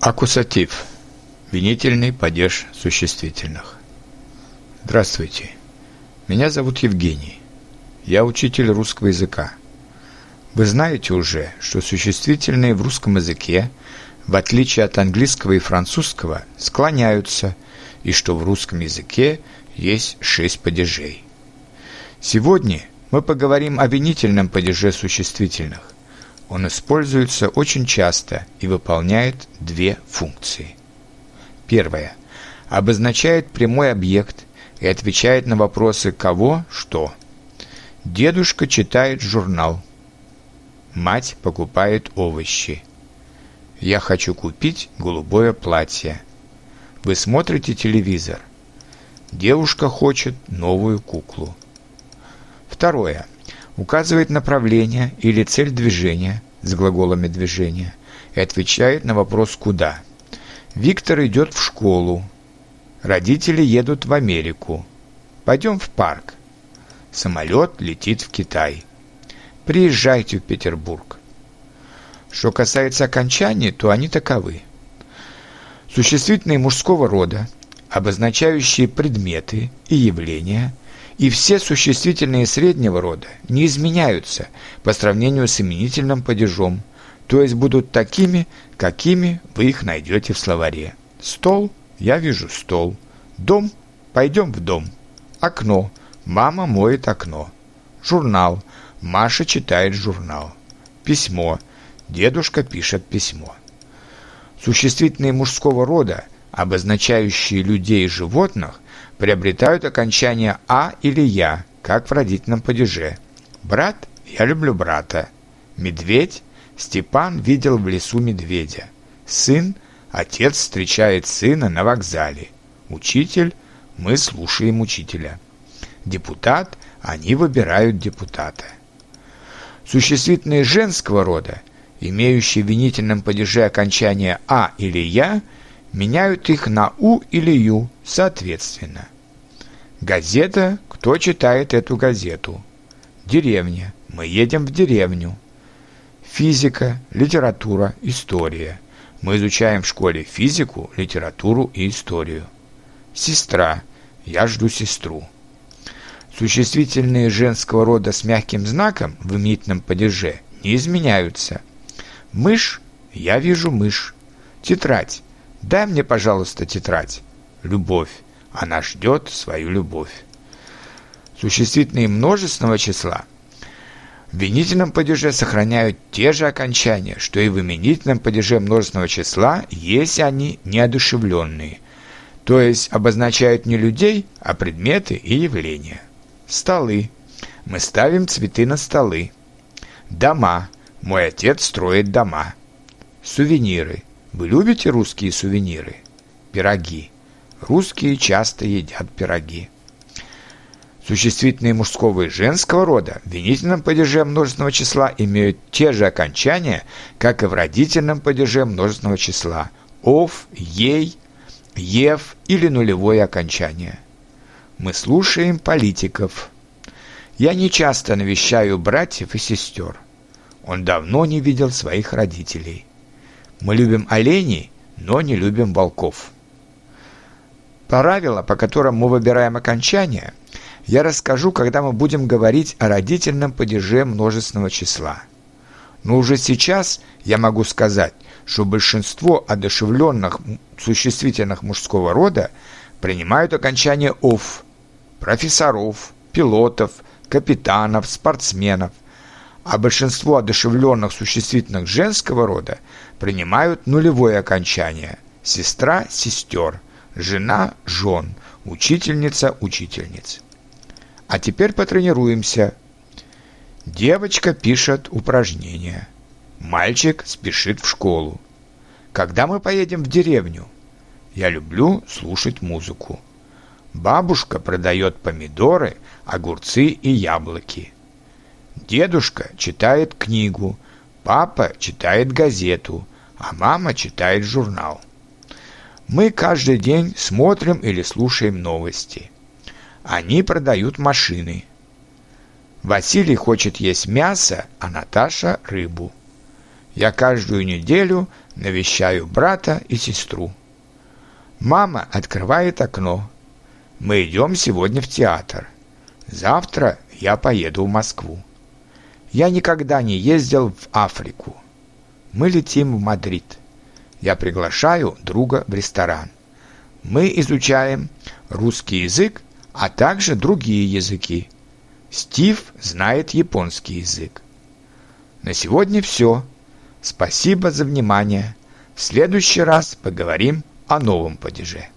Аккусатив. Винительный падеж существительных. Здравствуйте. Меня зовут Евгений. Я учитель русского языка. Вы знаете уже, что существительные в русском языке, в отличие от английского и французского, склоняются, и что в русском языке есть шесть падежей. Сегодня мы поговорим о винительном падеже существительных. Он используется очень часто и выполняет две функции. Первая. Обозначает прямой объект и отвечает на вопросы «кого?», «что?». Дедушка читает журнал. Мать покупает овощи. Я хочу купить голубое платье. Вы смотрите телевизор. Девушка хочет новую куклу. Второе указывает направление или цель движения с глаголами движения и отвечает на вопрос «куда?». Виктор идет в школу. Родители едут в Америку. Пойдем в парк. Самолет летит в Китай. Приезжайте в Петербург. Что касается окончаний, то они таковы. Существительные мужского рода, обозначающие предметы и явления – и все существительные среднего рода не изменяются по сравнению с именительным падежом, то есть будут такими, какими вы их найдете в словаре. Стол – я вижу стол. Дом – пойдем в дом. Окно – мама моет окно. Журнал – Маша читает журнал. Письмо – дедушка пишет письмо. Существительные мужского рода, обозначающие людей и животных, приобретают окончание «а» или «я», как в родительном падеже. Брат – я люблю брата. Медведь – Степан видел в лесу медведя. Сын – отец встречает сына на вокзале. Учитель – мы слушаем учителя. Депутат – они выбирают депутата. Существительные женского рода, имеющие в винительном падеже окончание «а» или «я», меняют их на «у» или «ю» соответственно. Газета «Кто читает эту газету?» Деревня. Мы едем в деревню. Физика, литература, история. Мы изучаем в школе физику, литературу и историю. Сестра. Я жду сестру. Существительные женского рода с мягким знаком в именительном падеже не изменяются. Мышь. Я вижу мышь. Тетрадь. Дай мне, пожалуйста, тетрадь. Любовь. Она ждет свою любовь. Существительные множественного числа в винительном падеже сохраняют те же окончания, что и в именительном падеже множественного числа, если они неодушевленные, то есть обозначают не людей, а предметы и явления. Столы. Мы ставим цветы на столы. Дома. Мой отец строит дома. Сувениры. Вы любите русские сувениры? Пироги. Русские часто едят пироги. Существительные мужского и женского рода в винительном падеже множественного числа имеют те же окончания, как и в родительном падеже множественного числа – ов, ей, ев или нулевое окончание. Мы слушаем политиков. Я не часто навещаю братьев и сестер. Он давно не видел своих родителей. Мы любим оленей, но не любим волков. Правила, по которым мы выбираем окончание, я расскажу, когда мы будем говорить о родительном падеже множественного числа. Но уже сейчас я могу сказать, что большинство одушевленных существительных мужского рода принимают окончание «ов» – профессоров, пилотов, капитанов, спортсменов, а большинство одушевленных существительных женского рода принимают нулевое окончание – сестра, сестер – жена – жен, учительница – учительниц. А теперь потренируемся. Девочка пишет упражнения. Мальчик спешит в школу. Когда мы поедем в деревню? Я люблю слушать музыку. Бабушка продает помидоры, огурцы и яблоки. Дедушка читает книгу, папа читает газету, а мама читает журнал. Мы каждый день смотрим или слушаем новости. Они продают машины. Василий хочет есть мясо, а Наташа – рыбу. Я каждую неделю навещаю брата и сестру. Мама открывает окно. Мы идем сегодня в театр. Завтра я поеду в Москву. Я никогда не ездил в Африку. Мы летим в Мадрид. Я приглашаю друга в ресторан. Мы изучаем русский язык, а также другие языки. Стив знает японский язык. На сегодня все. Спасибо за внимание. В следующий раз поговорим о новом падеже.